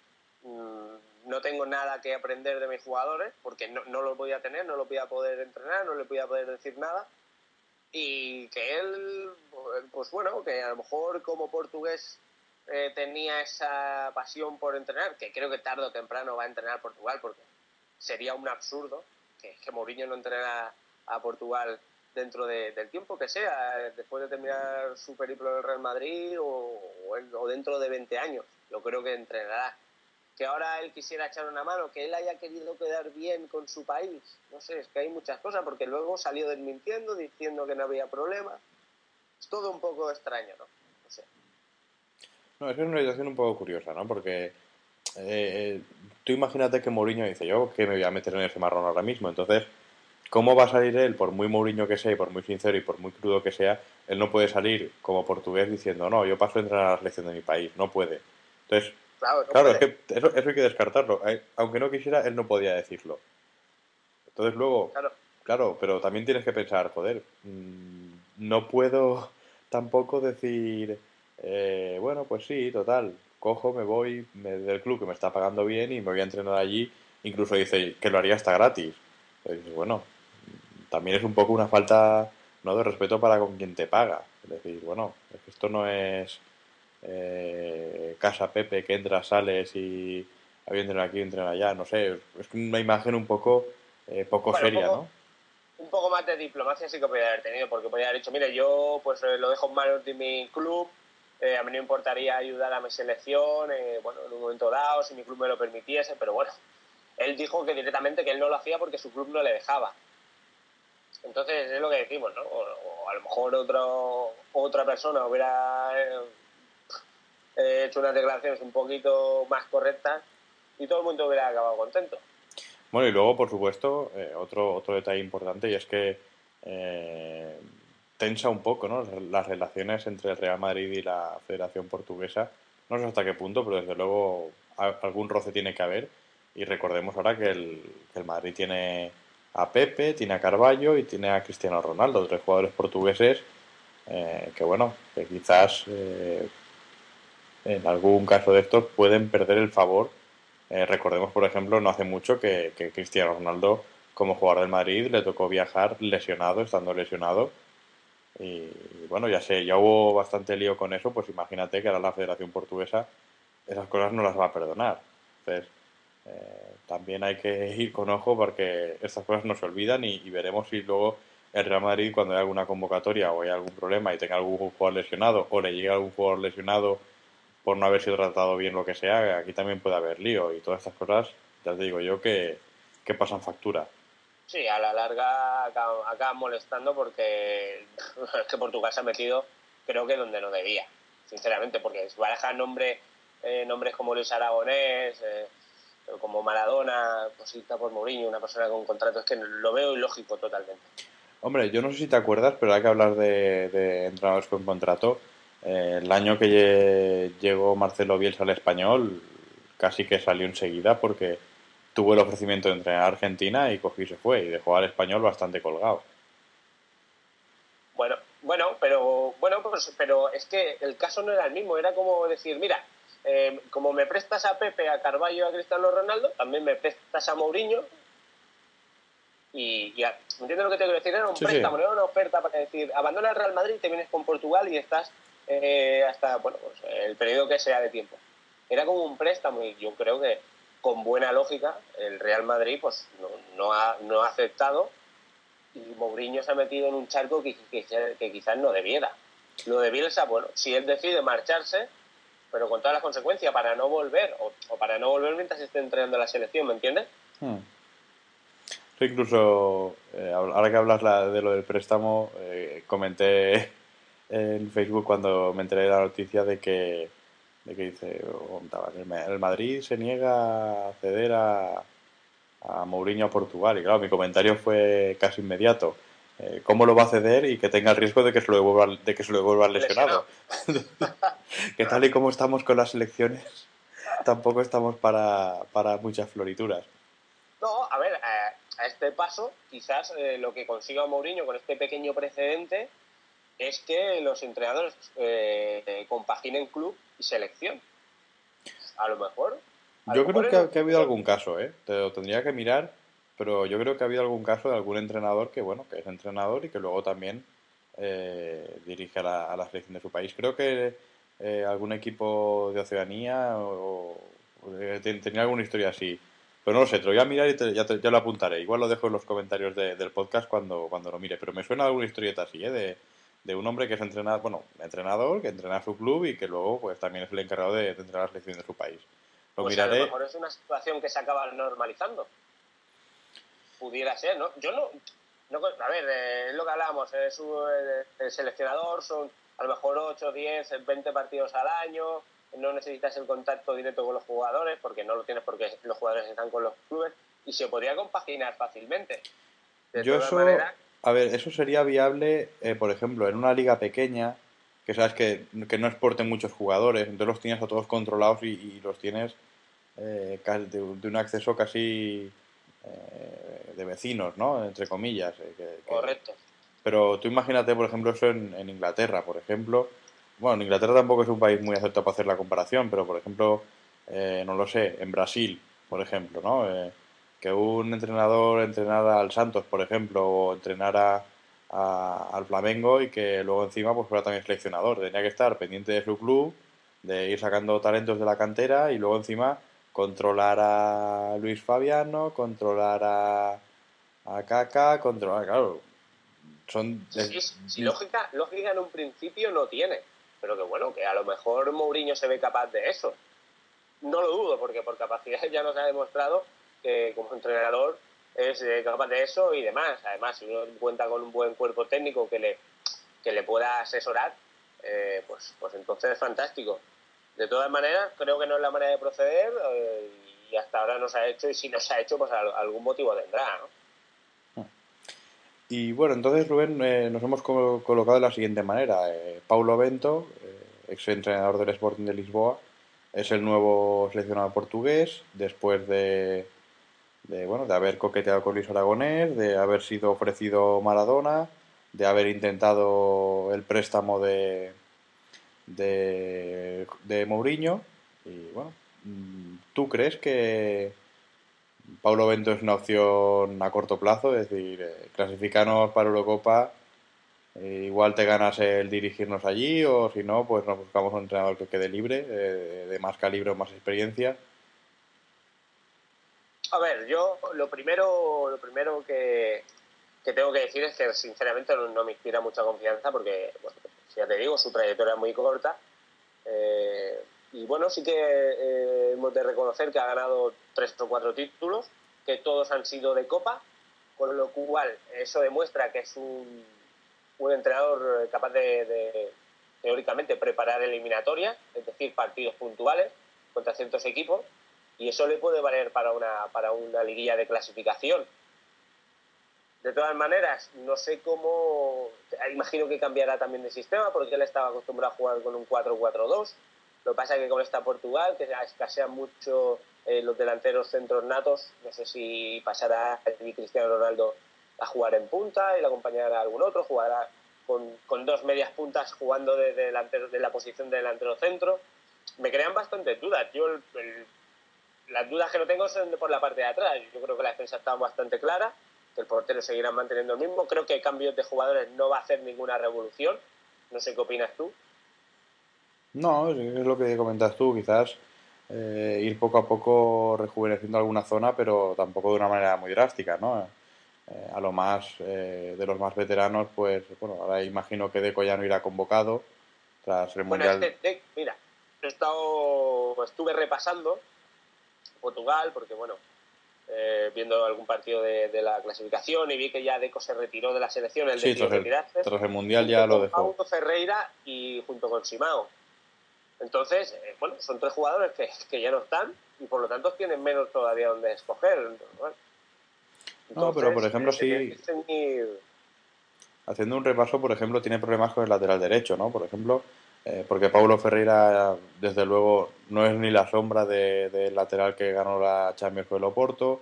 mm, no tengo nada que aprender de mis jugadores porque no, no los voy a tener, no los voy a poder entrenar, no les voy a poder decir nada. Y que él, pues bueno, que a lo mejor como portugués eh, tenía esa pasión por entrenar, que creo que tarde o temprano va a entrenar Portugal porque sería un absurdo que, que Mourinho no entrenara a Portugal dentro del tiempo que sea, después de terminar su periplo en el Real Madrid o, o, dentro de 20 años. Yo creo que entrenará. Que ahora él quisiera echar una mano, que él haya querido quedar bien con su país. No sé, es que hay muchas cosas, porque luego salió desmintiendo, diciendo que no había problema. todo un poco extraño, ¿no? No. No, es una situación un poco curiosa, ¿no? Porque eh, tú imagínate que Mourinho dice, yo que me voy a meter en ese marrón ahora mismo, entonces, ¿cómo va a salir él, por muy Mourinho que sea y por muy sincero y por muy crudo que sea, él no puede salir como portugués diciendo, no, yo paso a entrar a la selección de mi país, no puede. Entonces, claro, es que eso, eso, hay que descartarlo. Aunque no quisiera, él no podía decirlo. Entonces luego, claro, claro pero también tienes que pensar, joder, mm, no puedo tampoco decir, eh, bueno, pues sí, total, cojo, me voy del club que me está pagando bien y me voy a entrenar allí. Incluso dice que lo haría hasta gratis. Entonces, bueno, también es un poco una falta ¿no? de respeto para con quien te paga. Es decir, bueno, esto no es eh, Casa Pepe que entras, sales y había entrenado aquí, entrenar allá, no sé. Es una imagen un poco, eh, poco seria, ¿no? Un poco más de diplomacia sí que podría haber tenido, porque podría haber dicho, mire, yo pues eh, lo dejo en manos de mi club, a mí no importaría ayudar a mi selección, bueno, en un momento dado, si mi club me lo permitiese, pero bueno, él dijo que directamente que él no lo hacía porque su club no le dejaba. Entonces es lo que decimos, ¿no? O, a lo mejor otro, otra persona hubiera he hecho unas declaraciones un poquito más correctas y todo el mundo hubiera acabado contento. Bueno, y luego, por supuesto, eh, otro, otro detalle importante y es que eh, tensa un poco ¿no? las relaciones entre el Real Madrid y la Federación Portuguesa. No sé hasta qué punto, pero desde luego algún roce tiene que haber. Y recordemos ahora que el, el Madrid tiene a Pepe, tiene a Carballo y tiene a Cristiano Ronaldo, tres jugadores portugueses eh, que, bueno, que quizás en algún caso de estos pueden perder el favor. Eh, recordemos, por ejemplo, no hace mucho que, Cristiano Ronaldo, como jugador del Madrid, le tocó viajar lesionado, estando lesionado. Y, bueno, ya sé, ya hubo bastante lío con eso, pues imagínate que ahora la Federación Portuguesa esas cosas no las va a perdonar. Entonces, eh, también hay que ir con ojo porque estas cosas no se olvidan y, veremos si luego el Real Madrid, cuando hay alguna convocatoria o hay algún problema y tenga algún jugador lesionado o le llegue algún jugador lesionado por no haber sido tratado bien lo que sea, aquí también puede haber lío y todas estas cosas, ya te digo yo, que, que pasan factura. Sí, a la larga acaban molestando porque es que Portugal se ha metido, creo que donde no debía, sinceramente, porque va a dejar nombre, eh, nombres como Luis Aragonés, eh, como Maradona, cosita por Mourinho, una persona con contrato, es que lo veo ilógico totalmente. Hombre, yo no sé si te acuerdas, pero hay que hablar de, de entrenadores con contrato eh, el año que llegó Marcelo Bielsa al español, casi que salió enseguida porque tuvo el ofrecimiento de entrenar a Argentina y cogió y se fue y dejó al español bastante colgado. Bueno, bueno, pero bueno, pues, pero es que el caso no era el mismo, era como decir, mira, eh, como me prestas a Pepe, a Carballo, a Cristiano Ronaldo, también me prestas a Mourinho. Y, ya, ¿me entiendes lo que te quiero decir? Era un préstamo, era una oferta para decir, abandona el Real Madrid, te vienes con Portugal y estás eh, hasta bueno, pues, el periodo que sea de tiempo. Era como un préstamo y yo creo que con buena lógica el Real Madrid pues no, ha, no ha aceptado y Mourinho se ha metido en un charco que, que, quizás no debiera. Lo de Bielsa, bueno, si él decide marcharse, pero con todas las consecuencias para no volver o, para no volver mientras esté entrenando la selección, ¿me entiendes? Hmm. incluso, eh, ahora que hablas de lo del préstamo, eh, comenté en Facebook cuando me enteré la noticia de que, de que dice, el Madrid se niega a ceder a, a Mourinho a Portugal. Y claro, mi comentario fue casi inmediato. Eh, ¿Cómo lo va a ceder y que tenga el riesgo de que se lo devuelva, de que se lo devuelva lesionado? que tal y como estamos con las elecciones, tampoco estamos para, para muchas florituras. No, a ver, a, este paso, quizás eh, lo que consiga Mourinho con este pequeño precedente es que los entrenadores eh, compaginen club y selección. A lo mejor. yo creo que, ha habido algún caso, ¿eh? Te lo tendría que mirar, pero yo creo que ha habido algún caso de algún entrenador que, bueno, que es entrenador y que luego también eh, dirige a la, selección de su país. Creo que eh, algún equipo de Oceanía o, tenía alguna historia así. Pero no lo sé, te lo voy a mirar y ya, te, lo apuntaré. Igual lo dejo en los comentarios del podcast cuando, cuando lo mire. Pero me suena alguna historieta así, ¿eh? De, de un hombre que es entrenador, bueno, entrenador, que entrena a su club y que luego pues también es el encargado de, entrenar la selección de su país. Lo pues miraré. A lo mejor es una situación que se acaba normalizando. Pudiera ser, ¿no? Yo no, a ver, eh, es lo que hablábamos, es el seleccionador, son a lo mejor 8, 10, 20 partidos al año, no necesitas el contacto directo con los jugadores porque no lo tienes porque los jugadores están con los clubes y se podría compaginar fácilmente. Yo eso, a ver, eso sería viable, eh, por ejemplo, en una liga pequeña, que sabes que, que, no exporten muchos jugadores, entonces los tienes a todos controlados y, los tienes eh, de, un acceso casi eh, de vecinos, ¿no? Entre comillas. Correcto. Pero tú imagínate, por ejemplo, eso en, Inglaterra, por ejemplo. Bueno, Inglaterra tampoco es un país muy acepto para hacer la comparación, pero por ejemplo, no lo sé, en Brasil, por ejemplo, ¿no? Que un entrenador entrenara al Santos, por ejemplo, o entrenara al Flamengo y que luego encima pues fuera también seleccionador. Tenía que estar pendiente de su club, de ir sacando talentos de la cantera y luego encima controlar a Luis Fabiano, controlar a, a Kaká, controlar, claro. Son sí, lógica, lógica en un principio no tiene, pero que bueno, que a lo mejor Mourinho se ve capaz de eso. No lo dudo, porque por capacidad ya nos ha demostrado que como entrenador es eh, capaz de eso y demás. Además, si uno cuenta con un buen cuerpo técnico que le, que le pueda asesorar, eh, pues, pues entonces es fantástico. De todas maneras, creo que no es la manera de proceder eh, y hasta ahora no se ha hecho y si no se ha hecho, pues algún motivo tendrá. Y bueno, entonces Rubén, nos hemos colocado de la siguiente manera. Paulo Bento, ex entrenador del Sporting de Lisboa, es el nuevo seleccionado portugués después de de, bueno, de haber coqueteado con Luis Aragonés, de haber sido ofrecido Maradona, de haber intentado el préstamo de, de, de Mourinho. Y bueno, ¿tú crees que Paulo Bento es una opción a corto plazo? Es decir, eh, clasificarnos para Eurocopa, eh, igual te ganas el dirigirnos allí, o si no, pues nos buscamos un entrenador que quede libre, eh, de más calibre o más experiencia. A ver, yo lo primero, lo primero que, tengo que decir es que sinceramente no, me inspira mucha confianza porque, bueno, ya te digo, su trayectoria es muy corta. Eh, y bueno, sí que eh, hemos de reconocer que ha ganado tres o cuatro títulos, que todos han sido de Copa, con lo cual eso demuestra que es un, un entrenador capaz de, de, teóricamente, preparar eliminatorias, es decir, partidos puntuales contra ciertos equipos y eso le puede valer para una, para una liguilla de clasificación. De todas maneras, no sé cómo, imagino que cambiará también de sistema porque él estaba acostumbrado a jugar con un 4-4-2. Lo que pasa es que con esta Portugal, que escasean mucho eh, los delanteros centros natos, no sé si pasará el Cristiano Ronaldo a jugar en punta y le acompañará a algún otro, jugará con, con dos medias puntas jugando de, delantero, de la posición de delantero centro. Me crean bastantes dudas. Yo el las dudas que no tengo son por la parte de atrás. Yo creo que la defensa está bastante clara, que el portero seguirá manteniendo el mismo. Creo que cambios de jugadores no va a hacer ninguna revolución. No sé qué opinas tú. No, es lo que comentas tú, quizás eh, ir poco a poco rejuveneciendo alguna zona, pero tampoco de una manera muy drástica, ¿no? Eh, a lo más eh, de los más veteranos, pues bueno, ahora imagino que Deco ya no irá convocado tras el bueno, Mundial. mira, he estado, estuve repasando Portugal, porque bueno, eh, viendo algún partido de, la clasificación y vi que ya Deco se retiró de la selección, el sí, tras el, Mundial ya lo dejó. Paulo Ferreira y junto con Simao. Entonces, eh, bueno, son tres jugadores que, ya no están y por lo tanto tienen menos todavía donde escoger. no, pero por ejemplo, eh, sí. Haciendo un repaso, por ejemplo, tiene problemas con el lateral derecho, ¿no? Por ejemplo, eh, porque Paulo Ferreira, desde luego, no es ni la sombra del lateral que ganó la Champions con el Oporto.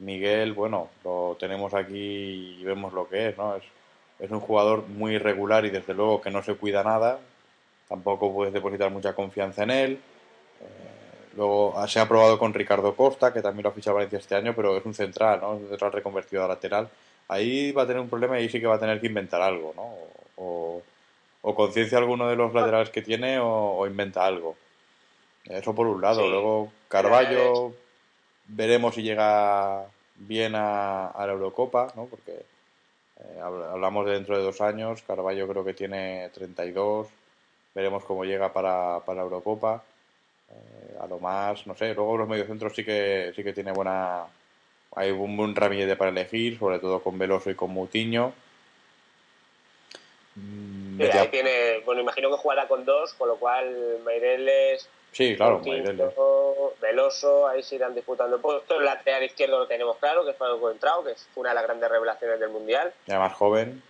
Miguel, bueno, lo tenemos aquí y vemos lo que es, ¿no? Es, es un jugador muy irregular y desde luego que no se cuida nada. Tampoco puedes depositar mucha confianza en él. Eh, luego se ha probado con Ricardo Costa, que también lo ha fichado Valencia este año, pero es un central, ¿no? Es un central reconvertido a lateral. Ahí va a tener un problema y ahí sí que va a tener que inventar algo, ¿no? o conciencia alguno de los laterales que tiene o, inventa algo. Eso por un lado. Luego Carballo, veremos si llega bien a, la Eurocopa, ¿no? porque eh, hablamos de dentro de dos años. Carballo creo que tiene 32. Veremos cómo llega para, para la Eurocopa. Eh, a lo más, no sé. Luego los mediocentros sí que, sí que tiene buena, hay un buen ramillete para elegir, sobre todo con Veloso y con Mutiño. Mm, ahí tiene, bueno, imagino que jugará con dos, con lo cual Meireles, sí, claro, Meireles. Veloso, ahí se irán disputando puestos. El lateral izquierdo lo tenemos claro, que es Pablo Contrao, que es una de las grandes revelaciones del Mundial. Y además joven.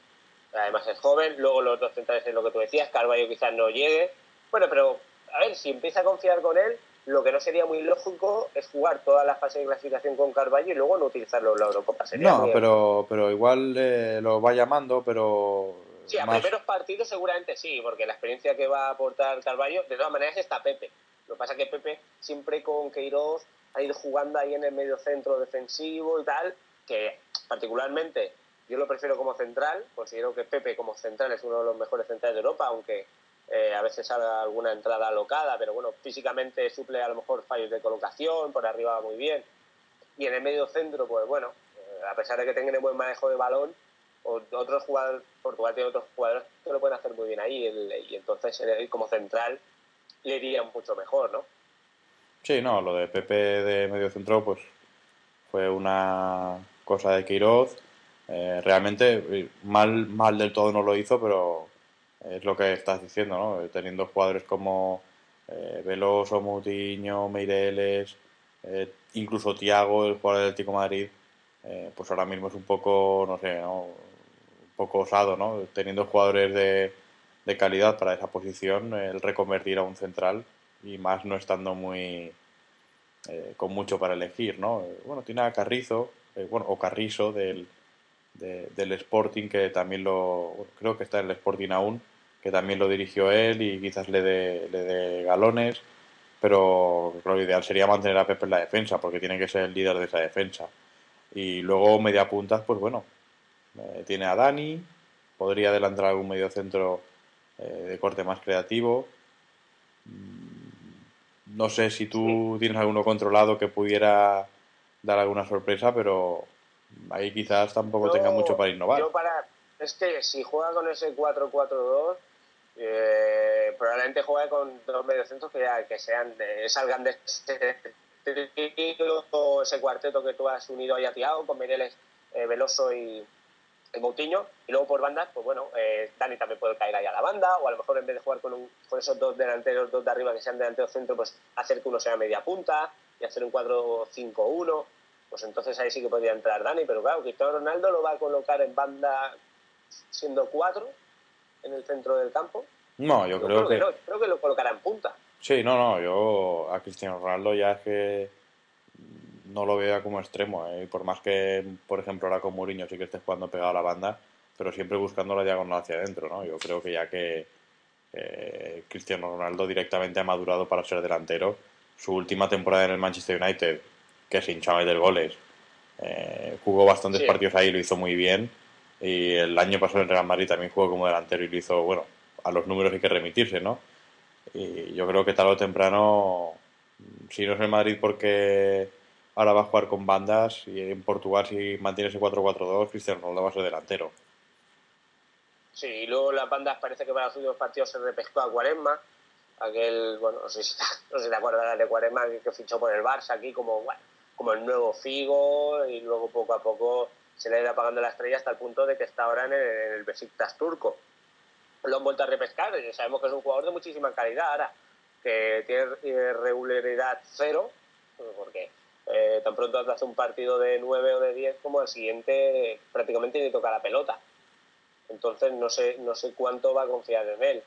Además es joven. Luego los dos centrales es lo que tú decías, Carballo quizás no llegue. Bueno, pero a ver, si empieza a confiar con él, lo que no sería muy lógico es jugar toda la fase de clasificación con Carballo y luego no utilizarlo en la Eurocopa. no, pero, pero igual eh, lo va llamando, pero... Sí, a primeros partidos seguramente sí, porque la experiencia que va a aportar Carballo, de todas maneras está Pepe. Lo que pasa es que Pepe siempre con Queiroz ha ido jugando ahí en el medio centro defensivo y tal, que particularmente yo lo prefiero como central, considero que Pepe como central es uno de los mejores centrales de Europa, aunque eh, a veces salga alguna entrada alocada, pero bueno, físicamente suple a lo mejor fallos de colocación, por arriba va muy bien. Y en el medio centro, pues bueno, eh, a pesar de que tengan buen manejo de balón, otros jugadores, Portugal tiene otros jugadores que lo pueden hacer muy bien ahí, y entonces como central le iría mucho mejor, ¿no? Sí, no, lo de Pepe de medio centro, pues fue una cosa de Quiroz. Eh, realmente mal, mal del todo no lo hizo, pero es lo que estás diciendo, ¿no? Teniendo jugadores como eh, Veloso, Mutiño, Meireles, eh, incluso Tiago, el jugador del Atlético Madrid, eh, pues ahora mismo es un poco, no sé, ¿no? Poco osado, ¿no? Teniendo jugadores de, de calidad para esa posición, el reconvertir a un central y más no estando muy eh, con mucho para elegir, ¿no? Bueno, tiene a Carrizo, bueno, o Carrizo del, del Sporting que también lo creo que está en el Sporting aún que también lo dirigió él y quizás le dé le galones, pero lo ideal sería mantener a Pepe en la defensa, porque tiene que ser el líder de esa defensa. Y luego media puntas, pues bueno, eh, tiene a Dani, podría adelantar algún medio centro eh, de corte más creativo. Mm, no sé si tú tienes alguno controlado que pudiera dar alguna sorpresa, pero ahí quizás tampoco tenga mucho para innovar. Yo para, es que si juega con ese 4-4-2, eh, probablemente juegue con dos mediocentros que, que sean salgan de ese, ese cuarteto que tú has unido ahí a Tiago con Mireles, eh, Veloso y, Moutinho y luego por bandas pues bueno eh, Dani también puede caer ahí a la banda o a lo mejor en vez de jugar con, un, con esos dos delanteros dos de arriba que sean delantero centro pues hacer que uno sea media punta y hacer un 4-5-1 pues entonces ahí sí que podría entrar Dani pero claro Cristiano Ronaldo lo va a colocar en banda siendo cuatro en el centro del campo? No, yo, creo, que... creo que lo colocará en punta. Sí, no, no, yo a Cristiano Ronaldo ya es que no lo veo como extremo, ¿eh? por más que, por ejemplo, ahora con Mourinho sí que esté jugando pegado a la banda, pero siempre buscando la diagonal hacia adentro, ¿no? Yo creo que ya que eh, Cristiano Ronaldo directamente ha madurado para ser delantero, su última temporada en el Manchester United, que sin hinchaba de goles, eh, jugó bastantes partidos ahí, lo hizo muy bien, y el año pasado en Real Madrid también jugó como delantero y lo hizo, bueno, a los números hay que remitirse, ¿no? Y yo creo que tarde o temprano, si no es el Madrid porque ahora va a jugar con bandas y en Portugal si mantiene ese 4-4-2, Cristiano Ronaldo va a ser delantero. Sí, y luego las bandas parece que para los últimos partidos se repescó a Cuaresma, aquel, bueno, no sé si, no te acuerdas de Cuaresma que, fichó por el Barça aquí como, bueno, como el nuevo Figo y luego poco a poco se le ha ido apagando la estrella hasta el punto de que está ahora en el, Besiktas turco. Lo han vuelto a repescar, y sabemos que es un jugador de muchísima calidad ahora, que tiene regularidad cero, porque eh, tan pronto hace un partido de 9 o de 10 como el siguiente prácticamente ni toca la pelota. Entonces no sé, no sé cuánto va a confiar en él.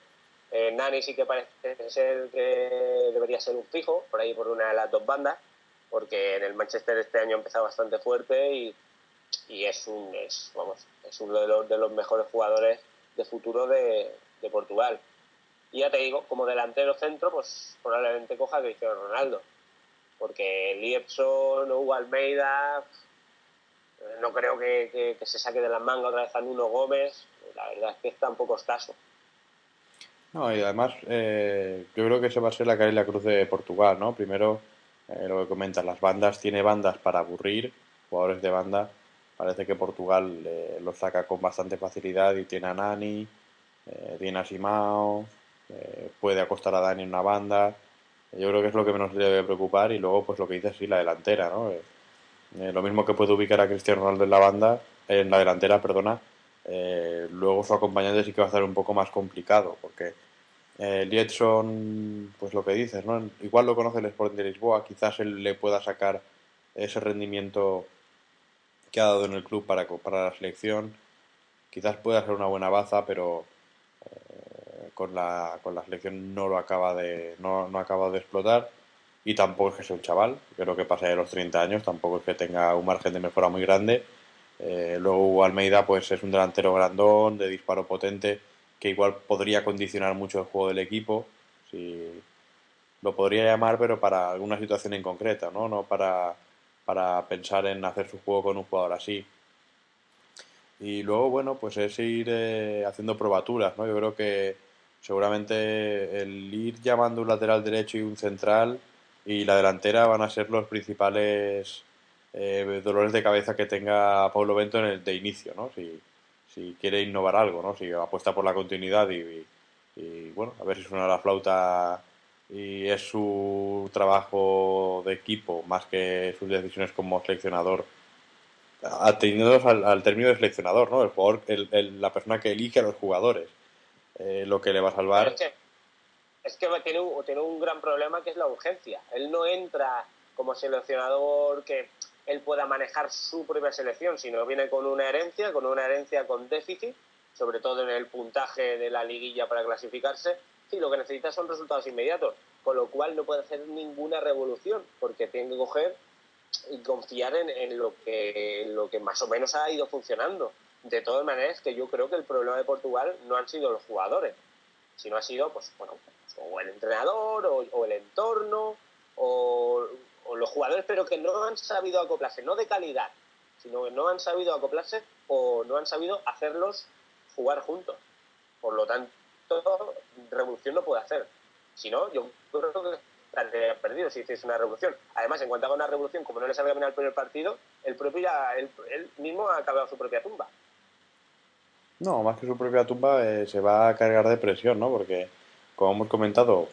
Eh, Nani sí que parece ser que debería ser un fijo, por ahí por una de las dos bandas, porque en el Manchester este año ha empezado bastante fuerte y y es un es, vamos, es uno de los, de los mejores jugadores de futuro de, de Portugal. Y ya te digo, como delantero centro, pues probablemente coja a Cristiano Ronaldo. Porque Liepson o Hugo Almeida, eh, no creo que, se saque de las mangas otra vez a Nuno Gómez. La verdad es que está un poco escaso. No, y además eh, yo creo que esa va a ser la cara y la cruz de Portugal, ¿no? Primero, eh, lo que comentas, las bandas, tiene bandas para aburrir, jugadores de banda, Parece que Portugal eh, lo saca con bastante facilidad y tiene a Nani, eh, tiene a Simao, puede acostar a Dani en una banda. Yo creo que es lo que menos le debe preocupar y luego pues lo que dice sí la delantera, ¿no? Eh, lo mismo que puede ubicar a Cristiano Ronaldo en la banda, en la delantera, perdona, eh, luego su acompañante sí que va a estar un poco más complicado, porque eh, Liedson, pues lo que dices, ¿no? Igual lo conoce el Sporting de Lisboa, quizás él le pueda sacar ese rendimiento que ha dado en el club para, para la selección. Quizás pueda ser una buena baza, pero eh, con, la, con la selección no lo acaba de, no, no acaba de explotar. Y tampoco es que sea un chaval, creo que pasa de los 30 años, tampoco es que tenga un margen de mejora muy grande. Eh, luego Almeida pues es un delantero grandón, de disparo potente, que igual podría condicionar mucho el juego del equipo. Si lo podría llamar, pero para alguna situación en concreta, ¿no? No para, para pensar en hacer su juego con un jugador así. Y luego, bueno, pues es ir eh, haciendo probaturas, ¿no? Yo creo que seguramente el ir llamando un lateral derecho y un central y la delantera van a ser los principales eh, dolores de cabeza que tenga Pablo Bento en el de inicio, ¿no? Si, si quiere innovar algo, ¿no? Si apuesta por la continuidad y, bueno, a ver si suena la flauta y es su trabajo de equipo más que sus decisiones como seleccionador atendiendo al, al término de seleccionador, ¿no? El jugador, el, la persona que elige a los jugadores, eh, lo que le va a salvar. Es que, es que tiene, un, tiene un gran problema que es la urgencia. Él no entra como seleccionador que él pueda manejar su propia selección, sino viene con una herencia, con una herencia con déficit, sobre todo en el puntaje de la liguilla para clasificarse, y lo que necesita son resultados inmediatos, con lo cual no puede hacer ninguna revolución, porque tiene que coger y confiar en, lo, que, lo que más o menos ha ido funcionando. De todas maneras, que yo creo que el problema de Portugal no han sido los jugadores, sino ha sido, pues, bueno, o el entrenador, o el entorno, o o los jugadores, pero que no han sabido acoplarse, no de calidad, sino que no han sabido acoplarse o no han sabido hacerlos jugar juntos. Por lo tanto, revolución no puede hacer. Si no, yo creo que estaría perdido si hiciese una revolución. Además, en cuanto haga una revolución, como no le salga bien al primer partido, el propio ya, él, mismo ha acabado su propia tumba. No, más que su propia tumba, eh, se va a cargar de presión, ¿no? Porque, como hemos comentado,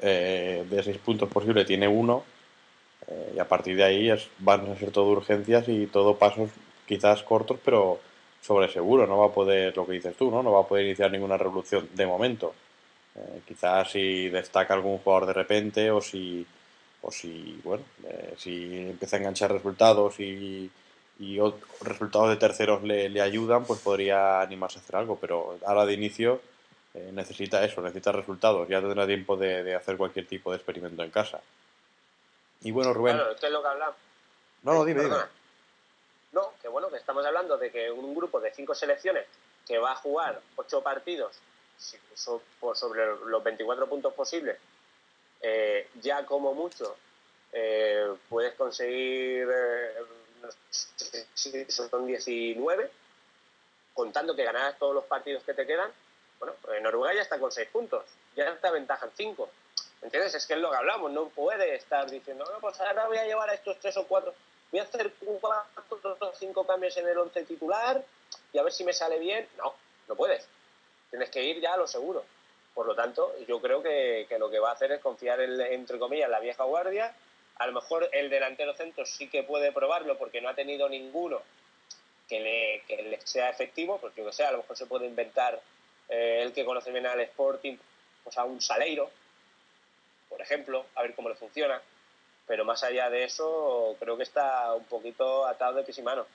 eh, de seis puntos posibles tiene uno eh, y a partir de ahí van a ser todo urgencias y todo pasos quizás cortos, pero sobre seguro. No va a poder, lo que dices tú, ¿no? No va a poder iniciar ninguna revolución de momento. Quizás si destaca algún jugador de repente o si, o si bueno, si empieza a enganchar resultados y, y resultados de terceros le, le, ayudan, pues podría animarse a hacer algo. Pero ahora de inicio necesita eso, necesita resultados. Ya tendrá tiempo de, de hacer cualquier tipo de experimento en casa. Y bueno, Rubén. Claro, es lo que hablamos. No, no, dime, dime. No, que bueno, que estamos hablando de que un grupo de cinco selecciones que va a jugar ocho partidos por sobre los 24 puntos posibles, eh, ya como mucho eh, puedes conseguir, eh, son 19, contando que ganarás todos los partidos que te quedan. Bueno, Noruega ya está con seis puntos, ya te aventajan cinco. ¿Entiendes? Es que es lo que hablamos, no puede estar diciendo, no, pues ahora voy a llevar a estos tres o cuatro, voy a hacer cuatro o cinco cambios en el once titular y a ver si me sale bien. No, no puedes. Tienes que ir ya a lo seguro. Por lo tanto, yo creo que, lo que va a hacer es confiar, en, entre comillas, en la vieja guardia. A lo mejor el delantero centro sí que puede probarlo porque no ha tenido ninguno que le, sea efectivo, porque yo que sé, a lo mejor se puede inventar eh, el que conoce bien al Sporting, pues a un Saleiro, por ejemplo, a ver cómo le funciona. Pero más allá de eso, creo que está un poquito atado de pies y manos.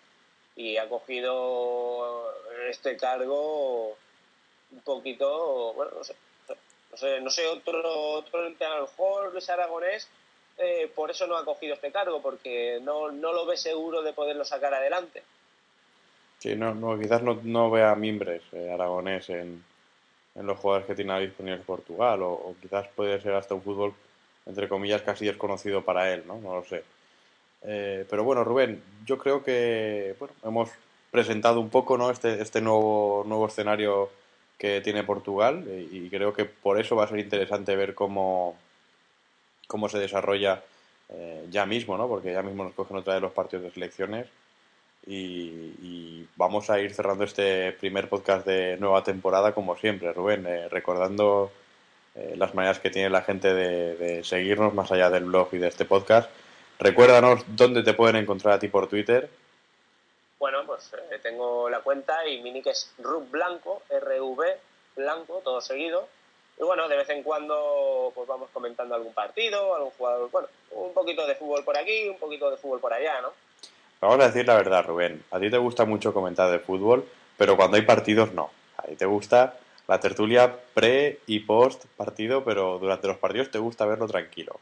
Y ha cogido este cargo un poquito, bueno, no sé, no sé, no sé otro, otro a lo mejor Luis Aragonés eh, por eso no ha cogido este cargo, porque no, no lo ve seguro de poderlo sacar adelante. Sí, no, no quizás no, no vea mimbres eh, Aragonés en, en los jugadores que tiene disponibles Portugal, o, quizás puede ser hasta un fútbol, entre comillas, casi desconocido para él, ¿no? No lo sé. Eh, pero bueno, Rubén, yo creo que bueno, hemos presentado un poco ¿no? este, este nuevo, nuevo escenario que tiene Portugal y, creo que por eso va a ser interesante ver cómo, cómo se desarrolla eh, ya mismo, ¿no? porque ya mismo nos cogen otra de los partidos de selecciones y, vamos a ir cerrando este primer podcast de nueva temporada como siempre, Rubén, eh, recordando eh, las maneras que tiene la gente de, seguirnos más allá del blog y de este podcast, Recuérdanos dónde te pueden encontrar a ti por Twitter. Bueno, pues tengo la cuenta y mi nick es Rub Blanco, RV Blanco, todo seguido. Y bueno, de vez en cuando pues vamos comentando algún partido, algún jugador, bueno, un poquito de fútbol por aquí, un poquito de fútbol por allá, ¿no? Vamos a decir la verdad, Rubén. A ti te gusta mucho comentar de fútbol, pero cuando hay partidos no. A ti te gusta la tertulia pre y post partido, pero durante los partidos te gusta verlo tranquilo.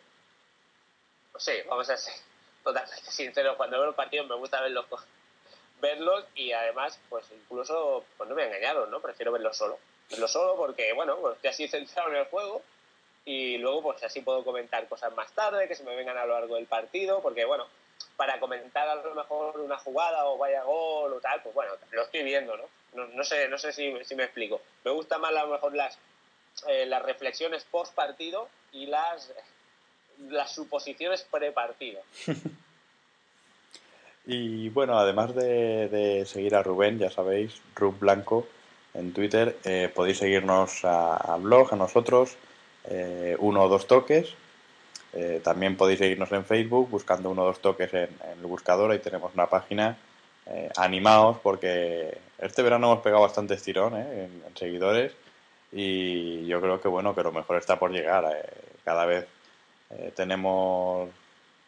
Sí, vamos a ser totalmente sinceros. Cuando veo los partidos me gusta verlos, verlos y además, pues incluso, pues no me he engañado, ¿no? Prefiero verlos solo. Verlos solo porque, bueno, pues estoy así centrado en el juego y luego pues así puedo comentar cosas más tarde que se me vengan a lo largo del partido porque, bueno, para comentar a lo mejor una jugada o vaya gol o tal, pues bueno, lo estoy viendo, ¿no? No, sé, no sé si, me explico. Me gustan más a lo mejor las, eh, las reflexiones post partido y las, las suposiciones pre partido. y bueno, además de, seguir a Rubén, ya sabéis, Rub Blanco en Twitter, eh, podéis seguirnos al blog, a nosotros, eh, uno o dos toques eh, también podéis seguirnos en Facebook buscando uno o dos toques en, el buscador. Ahí tenemos una página. Eh, animados porque este verano hemos pegado bastante estirón eh, en, seguidores y yo creo que bueno que lo mejor está por llegar. cada vez tenemos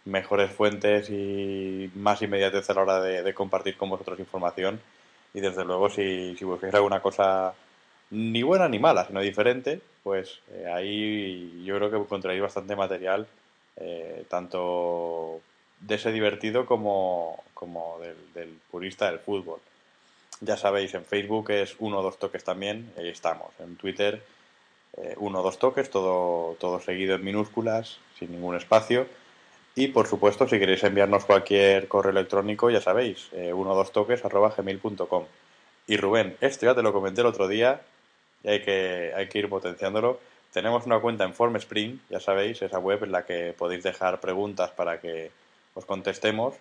mejores fuentes y más inmediatez a la hora de, compartir con vosotros información y desde luego si, si alguna cosa ni buena ni mala, sino diferente, pues eh, ahí yo creo que encontraréis bastante material, eh, tanto de ese divertido como, como del, purista del fútbol. Ya sabéis, en Facebook es uno o dos toques también, ahí estamos. En Twitter, eh, uno o dos toques, todo, todo seguido en minúsculas, sin ningún espacio. Y por supuesto, si queréis enviarnos cualquier correo electrónico, ya sabéis, uno o dos toques gmail.com. Y Rubén, esto ya te lo comenté el otro día, y hay que, hay que ir potenciándolo. Tenemos una cuenta en FormSpring, ya sabéis, esa web en la que podéis dejar preguntas para que os contestemos.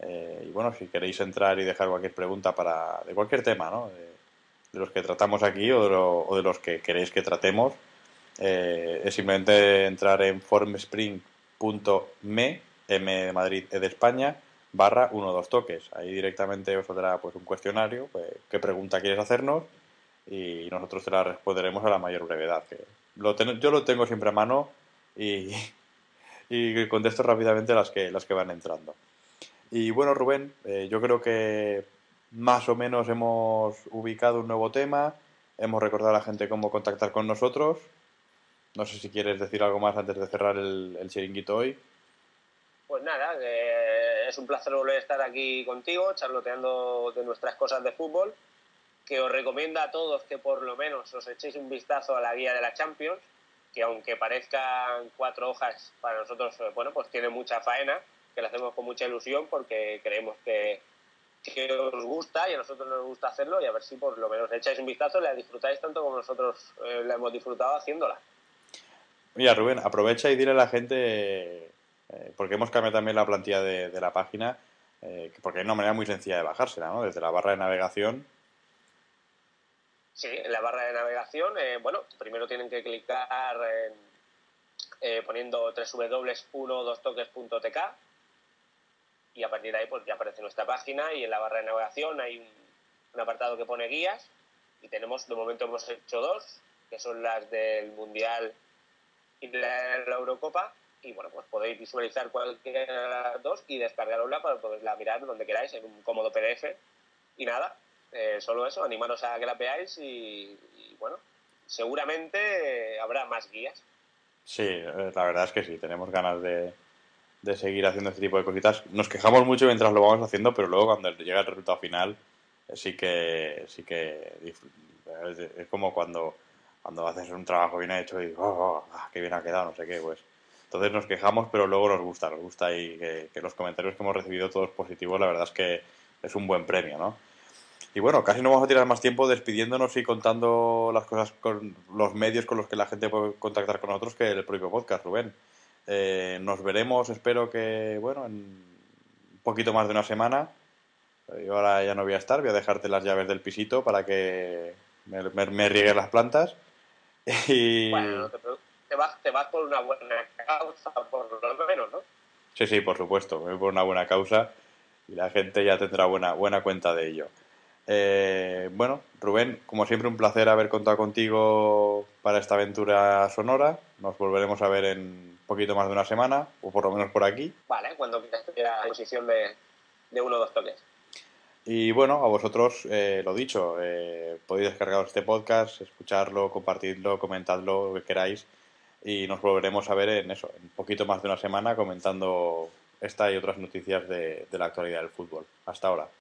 Eh, y bueno, si queréis entrar y dejar cualquier pregunta para de cualquier tema, ¿no? de, los que tratamos aquí o de, los que queréis que tratemos, eh, es simplemente entrar en formspring.me, M de Madrid, E de España, barra 1 2 toques. Ahí directamente os saldrá pues, un cuestionario, pues, qué pregunta quieres hacernos y nosotros te la responderemos a la mayor brevedad. Que lo yo lo tengo siempre a mano y, y contesto rápidamente las que, las que van entrando. Y bueno, Rubén, eh, yo creo que más o menos hemos ubicado un nuevo tema, hemos recordado a la gente cómo contactar con nosotros. No sé si quieres decir algo más antes de cerrar el, el chiringuito hoy. Pues nada, es un placer volver a estar aquí contigo, charloteando de nuestras cosas de fútbol que os recomiendo a todos que por lo menos os echéis un vistazo a la guía de la Champions, que aunque parezcan cuatro hojas, para nosotros, eh, bueno, pues tiene mucha faena, que la hacemos con mucha ilusión porque creemos que, que os gusta y a nosotros nos gusta hacerlo y a ver si por lo menos echáis un vistazo y la disfrutáis tanto como nosotros eh, la hemos disfrutado haciéndola. Mira, Rubén, aprovecha y dile a la gente, eh, porque hemos cambiado también la plantilla de, la página, porque hay una manera muy sencilla de bajársela, ¿no? Desde la barra de navegación Sí, en la barra de navegación, eh, bueno, primero tienen que clicar en, eh, poniendo www.12toques.tk y a partir de ahí pues ya aparece nuestra página y en la barra de navegación hay un, apartado que pone guías y tenemos, de momento hemos hecho dos, que son las del Mundial y la, Eurocopa y bueno, pues podéis visualizar cualquiera de las dos y descargarosla para poderla mirar donde queráis en un cómodo PDF y nada, eh, solo eso, animaros a que la veáis y, bueno, seguramente habrá más guías. Sí, eh, la verdad es que sí, tenemos ganas de, de seguir haciendo este tipo de cositas. Nos quejamos mucho mientras lo vamos haciendo, pero luego cuando llega el resultado final, eh, sí que, sí que es como cuando, cuando haces un trabajo bien hecho y oh, oh ah, qué bien ha quedado, no sé qué, pues. Entonces nos quejamos, pero luego nos gusta, nos gusta y que, que los comentarios que hemos recibido todos positivos, la verdad es que es un buen premio, ¿no? Y bueno, casi no vamos a tirar más tiempo despidiéndonos y contando las cosas con los medios con los que la gente puede contactar con nosotros que el propio podcast, Rubén. Eh, nos veremos, espero que, bueno, en un poquito más de una semana. Yo ahora ya no voy a estar, voy a dejarte las llaves del pisito para que me, me, riegues las plantas. Y... Bueno, te, vas, te vas por una buena causa, por lo menos, ¿no? Sí, sí, por supuesto, por una buena causa y la gente ya tendrá buena, buena cuenta de ello. Eh, bueno, Rubén, como siempre un placer haber contado contigo para esta aventura sonora. Nos volveremos a ver en poquito más de una semana, o por lo menos por aquí. Vale, cuando quieras a posición de, de uno o dos toques. Y bueno, a vosotros, eh, lo dicho, eh, podéis descargar este podcast, escucharlo, compartirlo, comentadlo, lo que queráis. Y nos volveremos a ver en eso, en poquito más de una semana, comentando esta y otras noticias de la actualidad del fútbol. Hasta ahora.